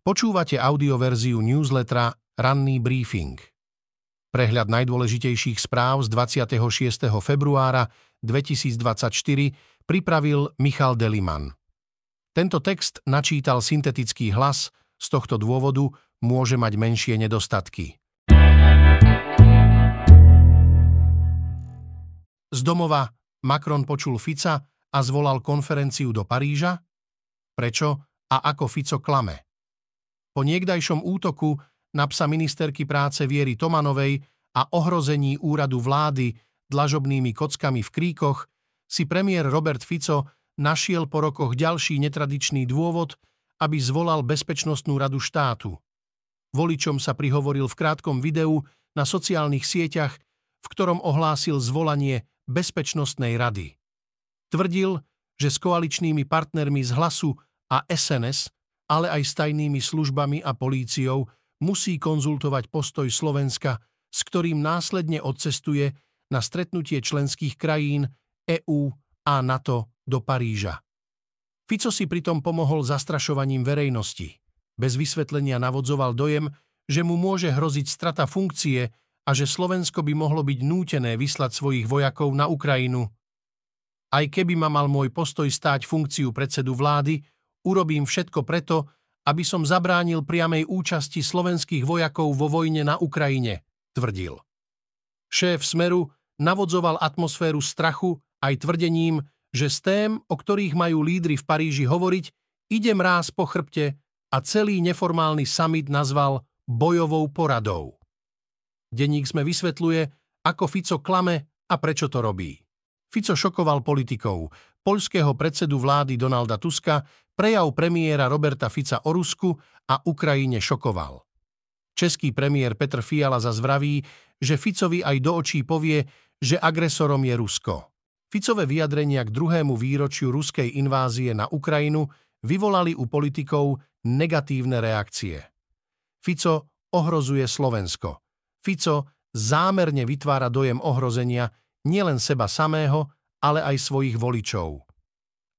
Počúvate audioverziu newslettera Ranný briefing. Prehľad najdôležitejších správ z 26. februára 2024 pripravil Michal Deliman. Tento text načítal syntetický hlas, z tohto dôvodu môže mať menšie nedostatky. Z domova Macron počul Fica a zvolal konferenciu do Paríža? Prečo a ako Fico klame? Po niekdajšom útoku na psa ministerky práce Viery Tomanovej a ohrození úradu vlády dlažobnými kockami v kríkoch si premiér Robert Fico našiel po rokoch ďalší netradičný dôvod, aby zvolal Bezpečnostnú radu štátu. Voličom sa prihovoril v krátkom videu na sociálnych sieťach, v ktorom ohlásil zvolanie Bezpečnostnej rady. Tvrdil, že s koaličnými partnermi z Hlasu a SNS ale aj s tajnými službami a políciou, musí konzultovať postoj Slovenska, s ktorým následne odcestuje na stretnutie členských krajín EÚ a NATO do Paríža. Fico si pritom pomohol zastrašovaním verejnosti. Bez vysvetlenia navodzoval dojem, že mu môže hroziť strata funkcie a že Slovensko by mohlo byť nútené vyslať svojich vojakov na Ukrajinu. Aj keby ma mal môj postoj stáť funkciu predsedu vlády, Urobím všetko preto, aby som zabránil priamej účasti slovenských vojakov vo vojne na Ukrajine, tvrdil. Šéf Smeru navodzoval atmosféru strachu aj tvrdením, že z tém, o ktorých majú lídry v Paríži hovoriť, ide mráz po chrbte a celý neformálny summit nazval bojovou poradou. Denník sme vysvetľuje, ako Fico klame a prečo to robí. Fico šokoval politikov, poľského predsedu vlády Donalda Tuska, prejav premiéra Roberta Fica o Rusku a Ukrajine šokoval. Český premiér Petr Fiala za zvraví, že Ficovi aj do očí povie, že agresorom je Rusko. Ficové vyjadrenia k druhému výročiu ruskej invázie na Ukrajinu vyvolali u politikov negatívne reakcie. Fico ohrozuje Slovensko. Fico zámerne vytvára dojem ohrozenia nielen seba samého, ale aj svojich voličov.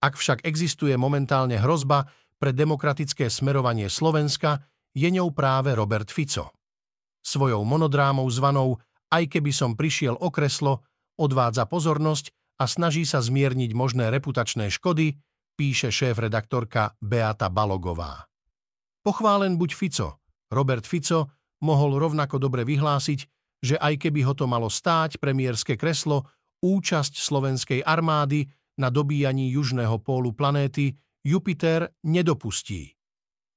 Ak však existuje momentálne hrozba pre demokratické smerovanie Slovenska, je ňou práve Robert Fico. Svojou monodrámou zvanou Aj keby som prišiel o kreslo, odvádza pozornosť a snaží sa zmierniť možné reputačné škody, píše šéf-redaktorka Beata Balogová. Pochválen buď Fico. Robert Fico mohol rovnako dobre vyhlásiť, že aj keby ho to malo stáť premiérske kreslo, účasť slovenskej armády na dobíjaní južného pólu planéty Jupiter nedopustí.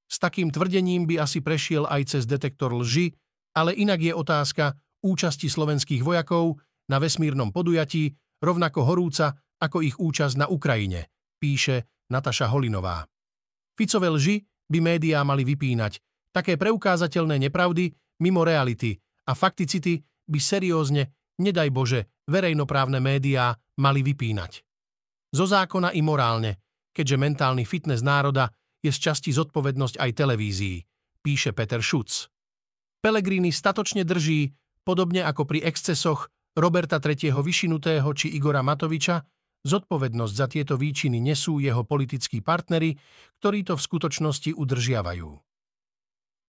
S takým tvrdením by asi prešiel aj cez detektor lži, ale inak je otázka účasti slovenských vojakov na vesmírnom podujatí rovnako horúca ako ich účasť na Ukrajine, píše Nataša Holinová. Ficové lži by médiá mali vypínať, také preukázateľné nepravdy mimo reality a fakticity by seriózne, nedaj Bože, verejnoprávne médiá mali vypínať. Zo zákona i morálne, keďže mentálny fitness národa je z časti zodpovednosť aj televízií, píše Peter Schutz. Pelegrini statočne drží, podobne ako pri excesoch Roberta III. Vyšinutého či Igora Matoviča, zodpovednosť za tieto výčiny nesú jeho politickí partnery, ktorí to v skutočnosti udržiavajú.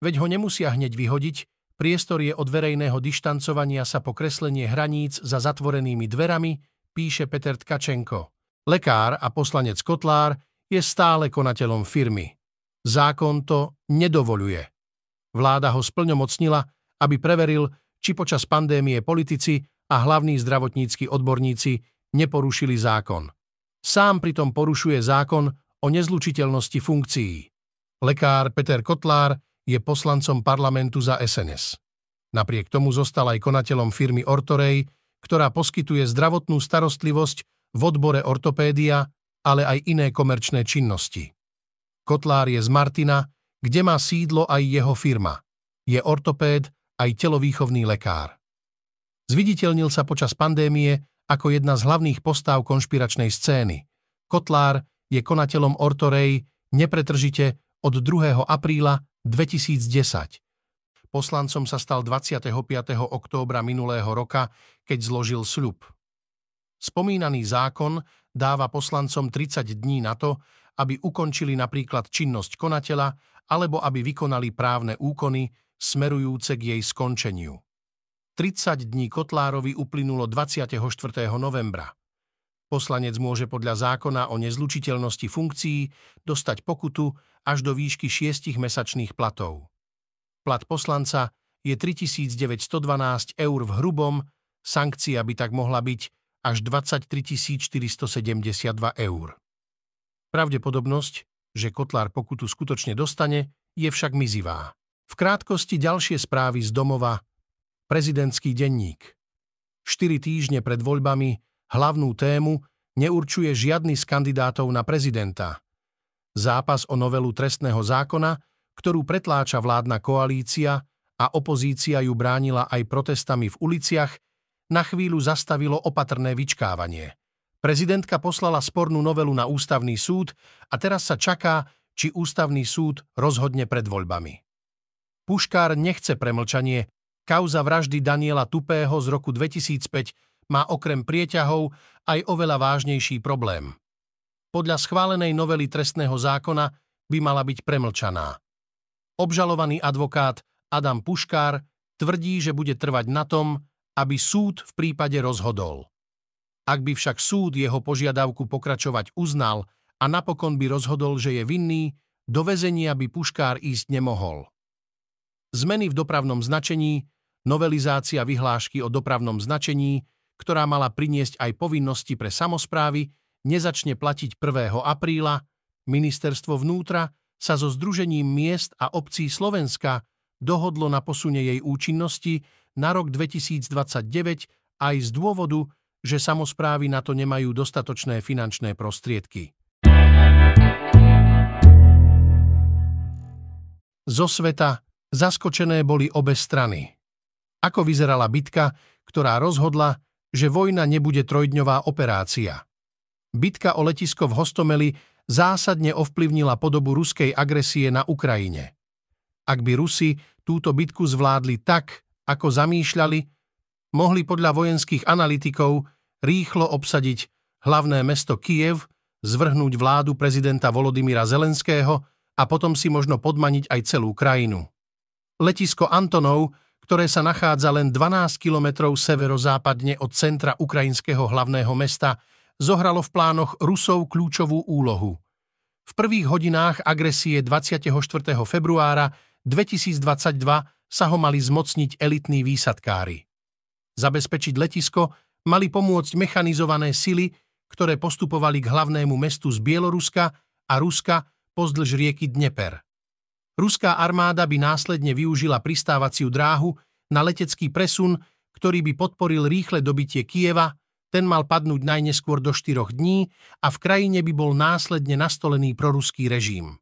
Veď ho nemusia hneď vyhodiť, priestor je od verejného dištancovania sa po kreslenie hraníc za zatvorenými dverami, píše Peter Tkačenko. Lekár a poslanec Kotlár je stále konateľom firmy. Zákon to nedovoluje. Vláda ho splňomocnila, aby preveril, či počas pandémie politici a hlavní zdravotníckí odborníci neporušili zákon. Sám pritom porušuje zákon o nezlučiteľnosti funkcií. Lekár Peter Kotlár je poslancom parlamentu za SNS. Napriek tomu zostal aj konateľom firmy Ortorej, ktorá poskytuje zdravotnú starostlivosť v odbore ortopédia, ale aj iné komerčné činnosti. Kotlár je z Martina, kde má sídlo aj jeho firma. Je ortopéd aj telovýchovný lekár. Zviditeľnil sa počas pandémie ako jedna z hlavných postáv konšpiračnej scény. Kotlár je konateľom Ortorej nepretržite od 2. apríla 2010. Poslancom sa stal 25. októbra minulého roka, keď zložil sľub. Spomínaný zákon dáva poslancom 30 dní na to, aby ukončili napríklad činnosť konateľa alebo aby vykonali právne úkony smerujúce k jej skončeniu. 30 dní Kotlárovi uplynulo 24. novembra. Poslanec môže podľa zákona o nezlučiteľnosti funkcií dostať pokutu až do výšky 6 mesačných platov. Plat poslanca je 3912 eur v hrubom, sankcia by tak mohla byť až 23 472 eur. Pravdepodobnosť, že Kotlár pokutu skutočne dostane, je však mizivá. V krátkosti ďalšie správy z domova. Prezidentský denník. 4 týždne pred voľbami hlavnú tému neurčuje žiadny z kandidátov na prezidenta. Zápas o novelu trestného zákona, ktorú pretláča vládna koalícia a opozícia ju bránila aj protestami v uliciach, na chvíľu zastavilo opatrné vyčkávanie. Prezidentka poslala spornú novelu na ústavný súd a teraz sa čaká, či ústavný súd rozhodne pred voľbami. Puškár nechce premlčanie, kauza vraždy Daniela Tupého z roku 2005 má okrem prieťahov aj oveľa vážnejší problém. Podľa schválenej novely trestného zákona by mala byť premlčaná. Obžalovaný advokát Adam Puškár tvrdí, že bude trvať na tom, aby súd v prípade rozhodol. Ak by však súd jeho požiadavku pokračovať uznal a napokon by rozhodol, že je vinný, do väzenia by Puškár ísť nemohol zmeny v dopravnom značení, novelizácia vyhlášky o dopravnom značení, ktorá mala priniesť aj povinnosti pre samozprávy, nezačne platiť 1. apríla, ministerstvo vnútra sa so Združením miest a obcí Slovenska dohodlo na posunie jej účinnosti na rok 2029 aj z dôvodu, že samozprávy na to nemajú dostatočné finančné prostriedky. Zo sveta Zaskočené boli obe strany. Ako vyzerala bitka, ktorá rozhodla, že vojna nebude trojdňová operácia. Bitka o letisko v Hostomeli zásadne ovplyvnila podobu ruskej agresie na Ukrajine. Ak by Rusi túto bitku zvládli tak, ako zamýšľali, mohli podľa vojenských analytikov rýchlo obsadiť hlavné mesto Kiev, zvrhnúť vládu prezidenta Volodymyra Zelenského a potom si možno podmaniť aj celú krajinu. Letisko Antonov, ktoré sa nachádza len 12 kilometrov severozápadne od centra ukrajinského hlavného mesta, zohralo v plánoch Rusov kľúčovú úlohu. V prvých hodinách agresie 24. februára 2022 sa ho mali zmocniť elitní výsadkári. Zabezpečiť letisko mali pomôcť mechanizované sily, ktoré postupovali k hlavnému mestu z Bieloruska a Ruska pozdĺž rieky Dneper. Ruská armáda by následne využila pristávaciu dráhu na letecký presun, ktorý by podporil rýchle dobitie Kieva, ten mal padnúť najneskôr do 4 dní a v krajine by bol následne nastolený proruský režim.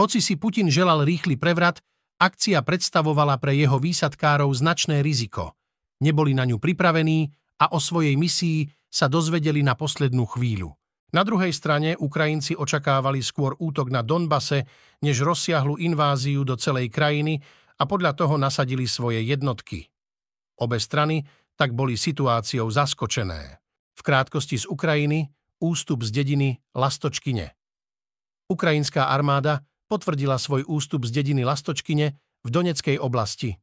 Hoci si Putin želal rýchly prevrat, akcia predstavovala pre jeho výsadkárov značné riziko. Neboli na ňu pripravení a o svojej misii sa dozvedeli na poslednú chvíľu. Na druhej strane Ukrajinci očakávali skôr útok na Donbase, než rozsiahlu inváziu do celej krajiny a podľa toho nasadili svoje jednotky. Obe strany tak boli situáciou zaskočené. V krátkosti z Ukrajiny ústup z dediny Lastočkine. Ukrajinská armáda potvrdila svoj ústup z dediny Lastočkine v Doneckej oblasti.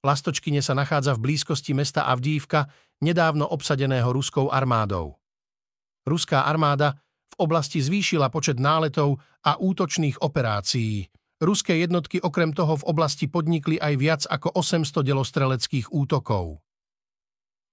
Lastočkine sa nachádza v blízkosti mesta Avdívka, nedávno obsadeného ruskou armádou ruská armáda v oblasti zvýšila počet náletov a útočných operácií. Ruské jednotky okrem toho v oblasti podnikli aj viac ako 800 delostreleckých útokov.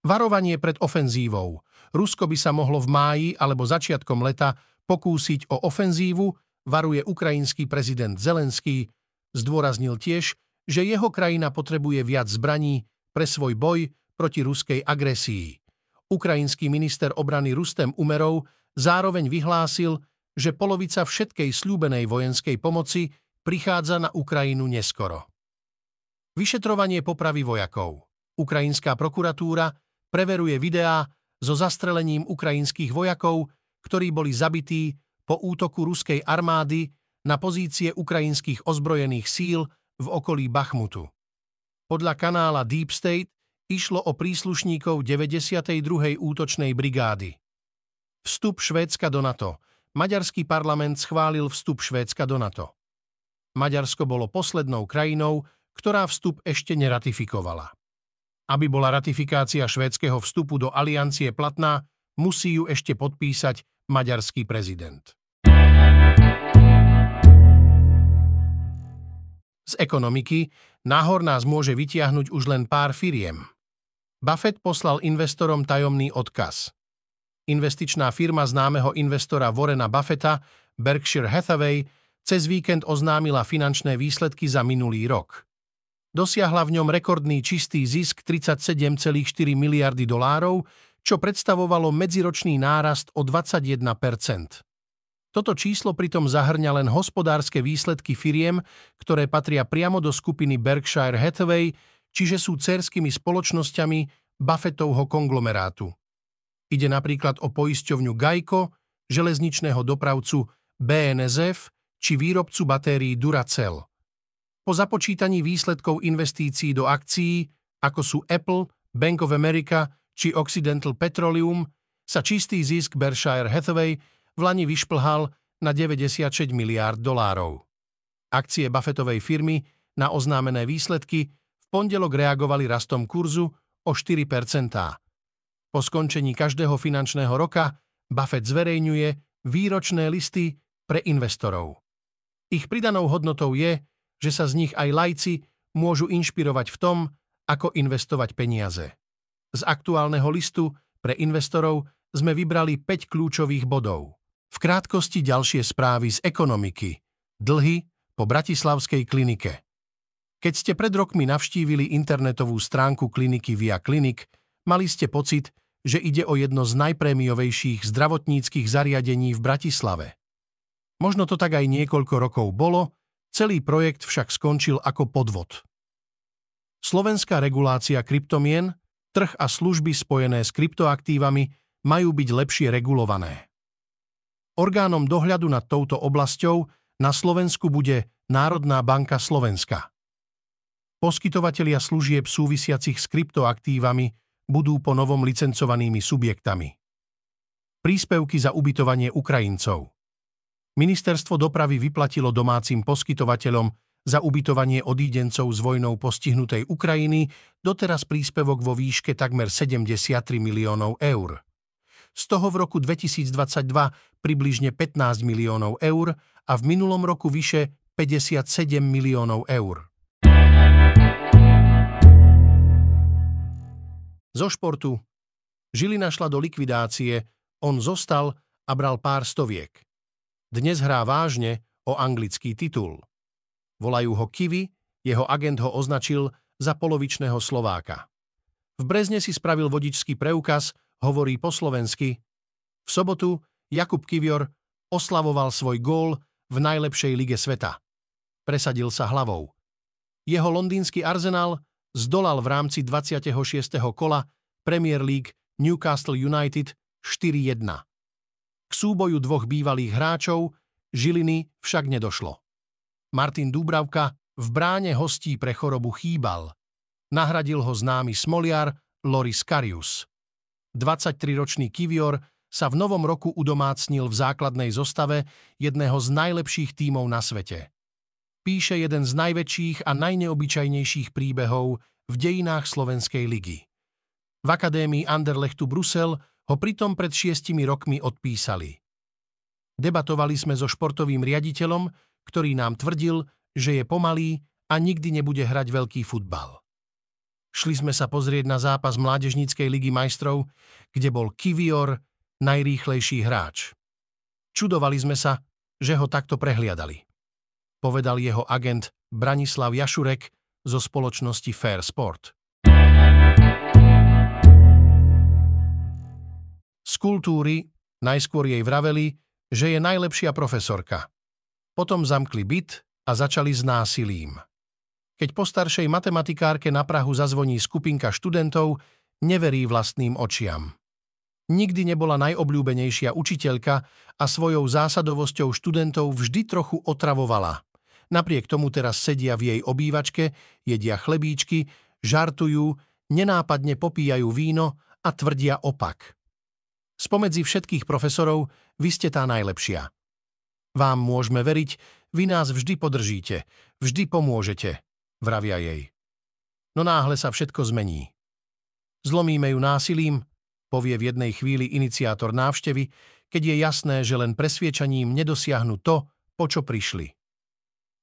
Varovanie pred ofenzívou. Rusko by sa mohlo v máji alebo začiatkom leta pokúsiť o ofenzívu, varuje ukrajinský prezident Zelenský. Zdôraznil tiež, že jeho krajina potrebuje viac zbraní pre svoj boj proti ruskej agresii. Ukrajinský minister obrany Rustem Umerov zároveň vyhlásil, že polovica všetkej slúbenej vojenskej pomoci prichádza na Ukrajinu neskoro. Vyšetrovanie popravy vojakov. Ukrajinská prokuratúra preveruje videá so zastrelením ukrajinských vojakov, ktorí boli zabití po útoku ruskej armády na pozície ukrajinských ozbrojených síl v okolí Bachmutu. Podľa kanála Deep State išlo o príslušníkov 92. útočnej brigády. Vstup Švédska do NATO. Maďarský parlament schválil vstup Švédska do NATO. Maďarsko bolo poslednou krajinou, ktorá vstup ešte neratifikovala. Aby bola ratifikácia švédskeho vstupu do aliancie platná, musí ju ešte podpísať maďarský prezident. Z ekonomiky nahor nás môže vytiahnuť už len pár firiem. Buffett poslal investorom tajomný odkaz. Investičná firma známeho investora Warrena Buffetta, Berkshire Hathaway, cez víkend oznámila finančné výsledky za minulý rok. Dosiahla v ňom rekordný čistý zisk 37,4 miliardy dolárov, čo predstavovalo medziročný nárast o 21 Toto číslo pritom zahrňa len hospodárske výsledky firiem, ktoré patria priamo do skupiny Berkshire Hathaway, čiže sú cerskými spoločnosťami Buffettovho konglomerátu. Ide napríklad o poisťovňu Geico, železničného dopravcu BNSF či výrobcu batérií Duracell. Po započítaní výsledkov investícií do akcií, ako sú Apple, Bank of America či Occidental Petroleum, sa čistý zisk Berkshire Hathaway v Lani vyšplhal na 96 miliárd dolárov. Akcie Buffettovej firmy na oznámené výsledky v pondelok reagovali rastom kurzu o 4% Po skončení každého finančného roka Buffett zverejňuje výročné listy pre investorov. Ich pridanou hodnotou je, že sa z nich aj lajci môžu inšpirovať v tom, ako investovať peniaze. Z aktuálneho listu pre investorov sme vybrali 5 kľúčových bodov. V krátkosti ďalšie správy z ekonomiky. Dlhy po Bratislavskej klinike. Keď ste pred rokmi navštívili internetovú stránku kliniky Via Klinik, mali ste pocit, že ide o jedno z najprémiovejších zdravotníckých zariadení v Bratislave. Možno to tak aj niekoľko rokov bolo, Celý projekt však skončil ako podvod. Slovenská regulácia kryptomien, trh a služby spojené s kryptoaktívami majú byť lepšie regulované. Orgánom dohľadu nad touto oblasťou na Slovensku bude Národná banka Slovenska. Poskytovatelia služieb súvisiacich s kryptoaktívami budú po novom licencovanými subjektami. Príspevky za ubytovanie Ukrajincov. Ministerstvo dopravy vyplatilo domácim poskytovateľom za ubytovanie odídencov z vojnou postihnutej Ukrajiny doteraz príspevok vo výške takmer 73 miliónov eur. Z toho v roku 2022 približne 15 miliónov eur a v minulom roku vyše 57 miliónov eur. Zo športu. Žilina šla do likvidácie, on zostal a bral pár stoviek. Dnes hrá vážne o anglický titul. Volajú ho Kiwi, jeho agent ho označil za polovičného Slováka. V Brezne si spravil vodičský preukaz, hovorí po slovensky. V sobotu Jakub Kivior oslavoval svoj gól v najlepšej lige sveta. Presadil sa hlavou. Jeho londýnsky Arsenal zdolal v rámci 26. kola Premier League Newcastle United 4-1. K súboju dvoch bývalých hráčov Žiliny však nedošlo. Martin Dúbravka v bráne hostí pre chorobu chýbal. Nahradil ho známy smoliar Loris Karius. 23-ročný Kivior sa v novom roku udomácnil v základnej zostave jedného z najlepších tímov na svete. Píše jeden z najväčších a najneobyčajnejších príbehov v dejinách Slovenskej ligy. V Akadémii Anderlechtu Brusel ho pritom pred šiestimi rokmi odpísali. Debatovali sme so športovým riaditeľom, ktorý nám tvrdil, že je pomalý a nikdy nebude hrať veľký futbal. Šli sme sa pozrieť na zápas Mládežníckej ligy majstrov, kde bol Kivior najrýchlejší hráč. Čudovali sme sa, že ho takto prehliadali. Povedal jeho agent Branislav Jašurek zo spoločnosti Fair Sport. Z kultúry najskôr jej vraveli, že je najlepšia profesorka. Potom zamkli byt a začali s násilím. Keď po staršej matematikárke na Prahu zazvoní skupinka študentov, neverí vlastným očiam. Nikdy nebola najobľúbenejšia učiteľka a svojou zásadovosťou študentov vždy trochu otravovala. Napriek tomu teraz sedia v jej obývačke, jedia chlebíčky, žartujú, nenápadne popíjajú víno a tvrdia opak. Spomedzi všetkých profesorov vy ste tá najlepšia. Vám môžeme veriť, Vy nás vždy podržíte, vždy pomôžete, vravia jej. No náhle sa všetko zmení. Zlomíme ju násilím, povie v jednej chvíli iniciátor návštevy, keď je jasné, že len presviečaním nedosiahnu to, po čo prišli.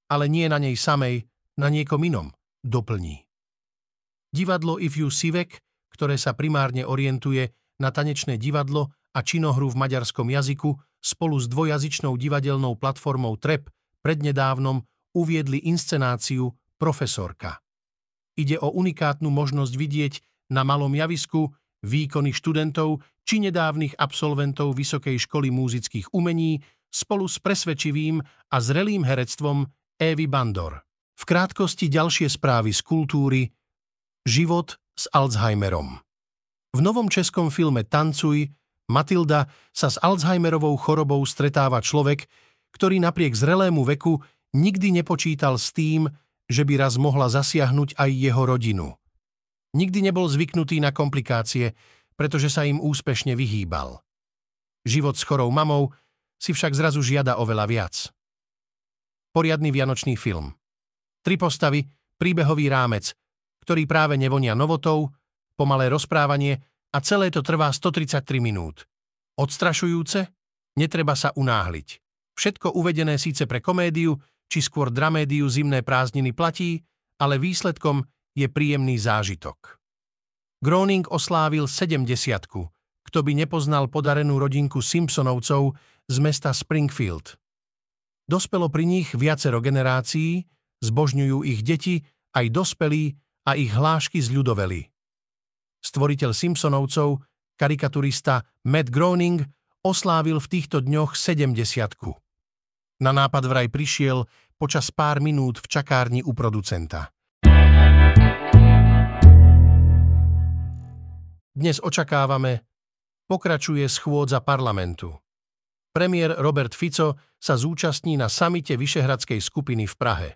Ale nie na nej samej, na niekom inom, doplní. Divadlo If You Sivek, ktoré sa primárne orientuje na tanečné divadlo a činohru v maďarskom jazyku, spolu s dvojazyčnou divadelnou platformou TREP prednedávnom uviedli inscenáciu Profesorka. Ide o unikátnu možnosť vidieť na malom javisku výkony študentov či nedávnych absolventov Vysokej školy múzických umení spolu s presvedčivým a zrelým herectvom Evy Bandor. V krátkosti ďalšie správy z kultúry Život s Alzheimerom. V novom českom filme Tancuj Matilda sa s Alzheimerovou chorobou stretáva človek, ktorý napriek zrelému veku nikdy nepočítal s tým, že by raz mohla zasiahnuť aj jeho rodinu. Nikdy nebol zvyknutý na komplikácie, pretože sa im úspešne vyhýbal. Život s chorou mamou si však zrazu žiada oveľa viac. Poriadny vianočný film. Tri postavy, príbehový rámec, ktorý práve nevonia novotou, pomalé rozprávanie a celé to trvá 133 minút. Odstrašujúce? Netreba sa unáhliť. Všetko uvedené síce pre komédiu, či skôr dramédiu zimné prázdniny platí, ale výsledkom je príjemný zážitok. Groening oslávil 70 kto by nepoznal podarenú rodinku Simpsonovcov z mesta Springfield. Dospelo pri nich viacero generácií, zbožňujú ich deti, aj dospelí a ich hlášky zľudoveli. Stvoriteľ Simpsonovcov, karikaturista Matt Groening, oslávil v týchto dňoch 70 na nápad vraj prišiel počas pár minút v čakárni u producenta. Dnes očakávame, pokračuje schôdza parlamentu. Premiér Robert Fico sa zúčastní na samite Vyšehradskej skupiny v Prahe.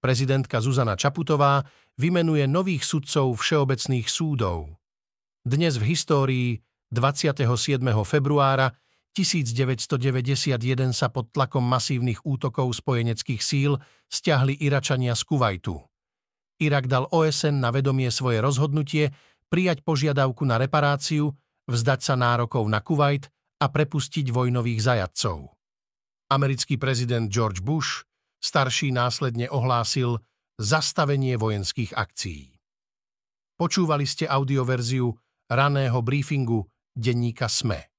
Prezidentka Zuzana Čaputová vymenuje nových sudcov všeobecných súdov. Dnes v histórii 27. februára 1991 sa pod tlakom masívnych útokov spojeneckých síl stiahli Iračania z Kuwaitu. Irak dal OSN na vedomie svoje rozhodnutie prijať požiadavku na reparáciu, vzdať sa nárokov na Kuwait a prepustiť vojnových zajadcov. Americký prezident George Bush starší následne ohlásil zastavenie vojenských akcií. Počúvali ste audioverziu raného briefingu denníka SME.